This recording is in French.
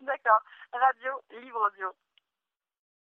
D'accord. Radio, livre audio.